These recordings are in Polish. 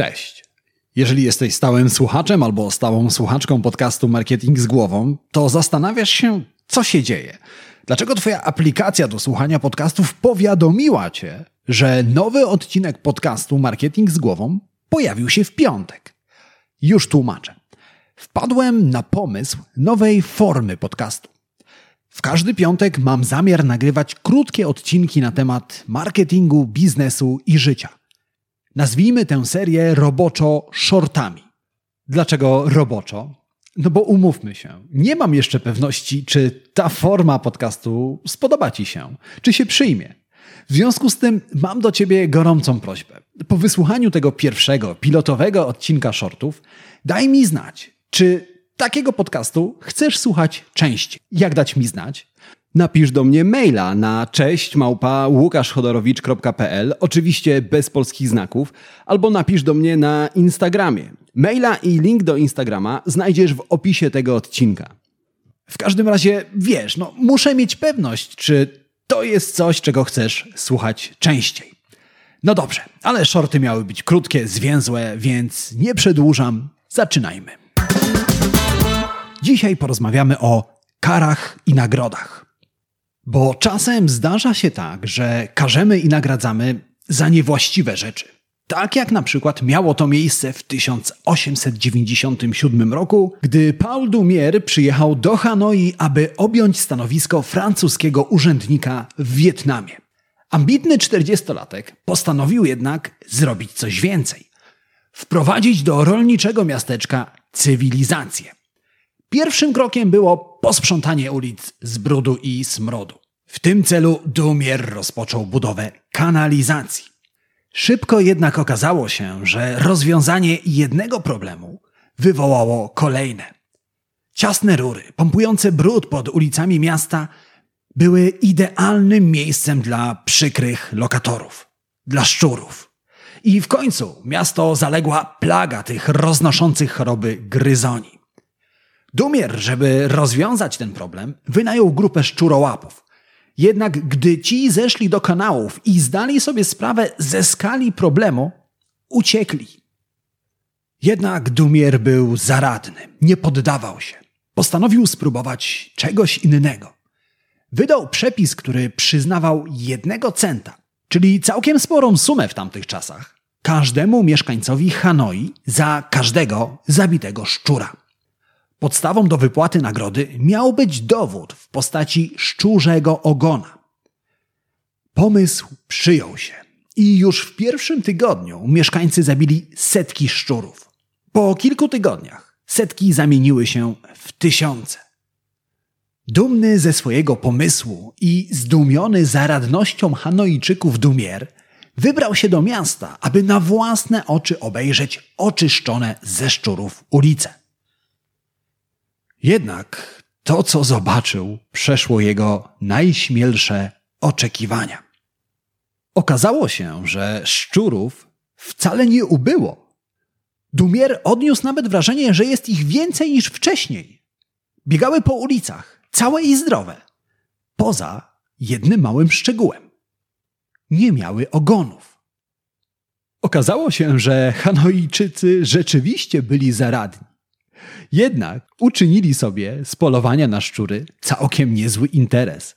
Cześć. Jeżeli jesteś stałym słuchaczem albo stałą słuchaczką podcastu Marketing z głową, to zastanawiasz się, co się dzieje. Dlaczego Twoja aplikacja do słuchania podcastów powiadomiła Cię, że nowy odcinek podcastu Marketing z głową pojawił się w piątek? Już tłumaczę. Wpadłem na pomysł nowej formy podcastu. W każdy piątek mam zamiar nagrywać krótkie odcinki na temat marketingu, biznesu i życia. Nazwijmy tę serię roboczo shortami. Dlaczego roboczo? No bo umówmy się, nie mam jeszcze pewności, czy ta forma podcastu spodoba Ci się, czy się przyjmie. W związku z tym mam do Ciebie gorącą prośbę. Po wysłuchaniu tego pierwszego, pilotowego odcinka shortów, daj mi znać, czy takiego podcastu chcesz słuchać częściej. Jak dać mi znać? Napisz do mnie maila na cześć małpa łukaszchodorowicz.pl, oczywiście bez polskich znaków, albo napisz do mnie na Instagramie. Maila i link do Instagrama znajdziesz w opisie tego odcinka. W każdym razie wiesz, no muszę mieć pewność, czy to jest coś, czego chcesz słuchać częściej. No dobrze, ale shorty miały być krótkie, zwięzłe, więc nie przedłużam, zaczynajmy. Dzisiaj porozmawiamy o karach i nagrodach. Bo czasem zdarza się tak, że karzemy i nagradzamy za niewłaściwe rzeczy. Tak jak na przykład miało to miejsce w 1897 roku, gdy Paul Dumier przyjechał do Hanoi, aby objąć stanowisko francuskiego urzędnika w Wietnamie. Ambitny 40-latek postanowił jednak zrobić coś więcej. Wprowadzić do rolniczego miasteczka cywilizację. Pierwszym krokiem było posprzątanie ulic z brudu i smrodu. W tym celu Dumier rozpoczął budowę kanalizacji. Szybko jednak okazało się, że rozwiązanie jednego problemu wywołało kolejne. Ciasne rury, pompujące brud pod ulicami miasta, były idealnym miejscem dla przykrych lokatorów, dla szczurów. I w końcu miasto zaległa plaga tych roznoszących choroby gryzoni. Dumier, żeby rozwiązać ten problem, wynajął grupę szczurołapów. Jednak gdy ci zeszli do kanałów i zdali sobie sprawę ze skali problemu, uciekli. Jednak Dumier był zaradny, nie poddawał się. Postanowił spróbować czegoś innego. Wydał przepis, który przyznawał jednego centa, czyli całkiem sporą sumę w tamtych czasach, każdemu mieszkańcowi Hanoi za każdego zabitego szczura. Podstawą do wypłaty nagrody miał być dowód w postaci szczurzego ogona. Pomysł przyjął się i już w pierwszym tygodniu mieszkańcy zabili setki szczurów. Po kilku tygodniach setki zamieniły się w tysiące. Dumny ze swojego pomysłu i zdumiony zaradnością Hanojczyków Dumier, wybrał się do miasta, aby na własne oczy obejrzeć oczyszczone ze szczurów ulice. Jednak to, co zobaczył, przeszło jego najśmielsze oczekiwania. Okazało się, że szczurów wcale nie ubyło. Dumier odniósł nawet wrażenie, że jest ich więcej niż wcześniej. Biegały po ulicach, całe i zdrowe. Poza jednym małym szczegółem. Nie miały ogonów. Okazało się, że Hanojczycy rzeczywiście byli zaradni. Jednak uczynili sobie z polowania na szczury całkiem niezły interes.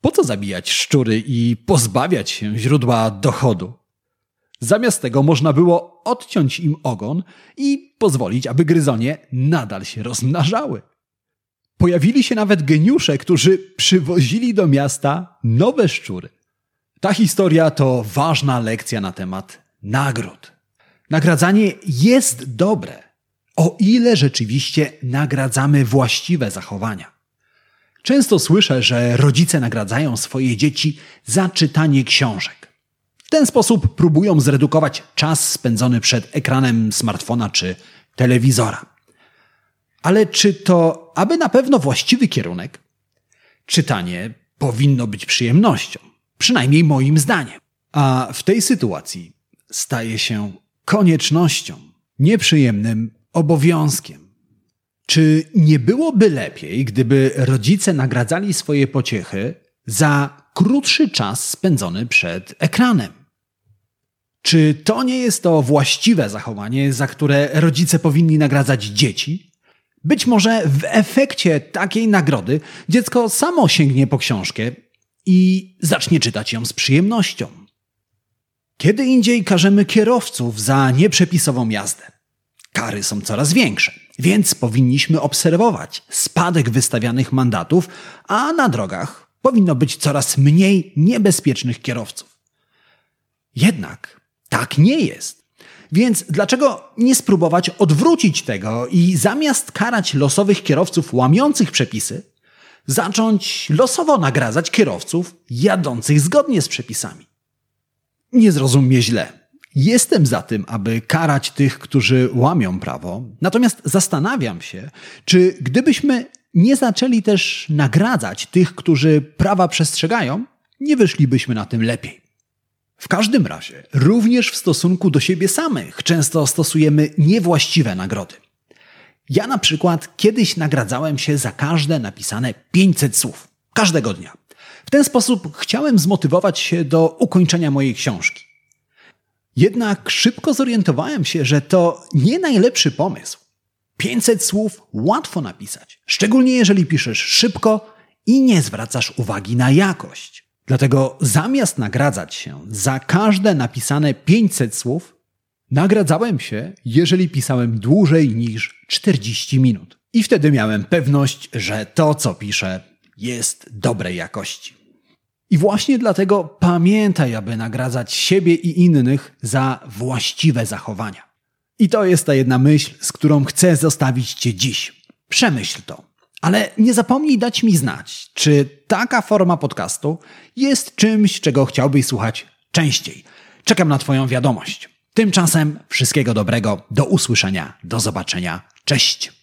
Po co zabijać szczury i pozbawiać się źródła dochodu? Zamiast tego można było odciąć im ogon i pozwolić, aby gryzonie nadal się rozmnażały. Pojawili się nawet geniusze, którzy przywozili do miasta nowe szczury. Ta historia to ważna lekcja na temat nagród. Nagradzanie jest dobre, o ile rzeczywiście nagradzamy właściwe zachowania. Często słyszę, że rodzice nagradzają swoje dzieci za czytanie książek. W ten sposób próbują zredukować czas spędzony przed ekranem smartfona czy telewizora. Ale czy to aby na pewno właściwy kierunek? Czytanie powinno być przyjemnością, przynajmniej moim zdaniem. A w tej sytuacji staje się koniecznością, nieprzyjemnym obowiązkiem. Czy nie byłoby lepiej, gdyby rodzice nagradzali swoje pociechy za krótszy czas spędzony przed ekranem? Czy to nie jest to właściwe zachowanie, za które rodzice powinni nagradzać dzieci? Być może w efekcie takiej nagrody dziecko samo sięgnie po książkę i zacznie czytać ją z przyjemnością. Kiedy indziej karzemy kierowców za nieprzepisową jazdę. Kary są coraz większe, więc powinniśmy obserwować spadek wystawianych mandatów, a na drogach powinno być coraz mniej niebezpiecznych kierowców. Jednak tak nie jest. Więc dlaczego nie spróbować odwrócić tego i zamiast karać losowych kierowców łamiących przepisy, zacząć losowo nagradzać kierowców jadących zgodnie z przepisami? Nie zrozum mnie źle. Jestem za tym, aby karać tych, którzy łamią prawo, natomiast zastanawiam się, czy gdybyśmy nie zaczęli też nagradzać tych, którzy prawa przestrzegają, nie wyszlibyśmy na tym lepiej. W każdym razie, również w stosunku do siebie samych często stosujemy niewłaściwe nagrody. Ja na przykład kiedyś nagradzałem się za każde napisane 500 słów, każdego dnia. W ten sposób chciałem zmotywować się do ukończenia mojej książki. Jednak szybko zorientowałem się, że to nie najlepszy pomysł. 500 słów łatwo napisać, szczególnie jeżeli piszesz szybko i nie zwracasz uwagi na jakość. Dlatego zamiast nagradzać się za każde napisane 500 słów, nagradzałem się, jeżeli pisałem dłużej niż 40 minut. I wtedy miałem pewność, że to, co piszę, jest dobrej jakości. I właśnie dlatego pamiętaj, aby nagradzać siebie i innych za właściwe zachowania. I to jest ta jedna myśl, z którą chcę zostawić Cię dziś. Przemyśl to. Ale nie zapomnij dać mi znać, czy taka forma podcastu jest czymś, czego chciałbyś słuchać częściej. Czekam na Twoją wiadomość. Tymczasem wszystkiego dobrego, do usłyszenia, do zobaczenia. Cześć!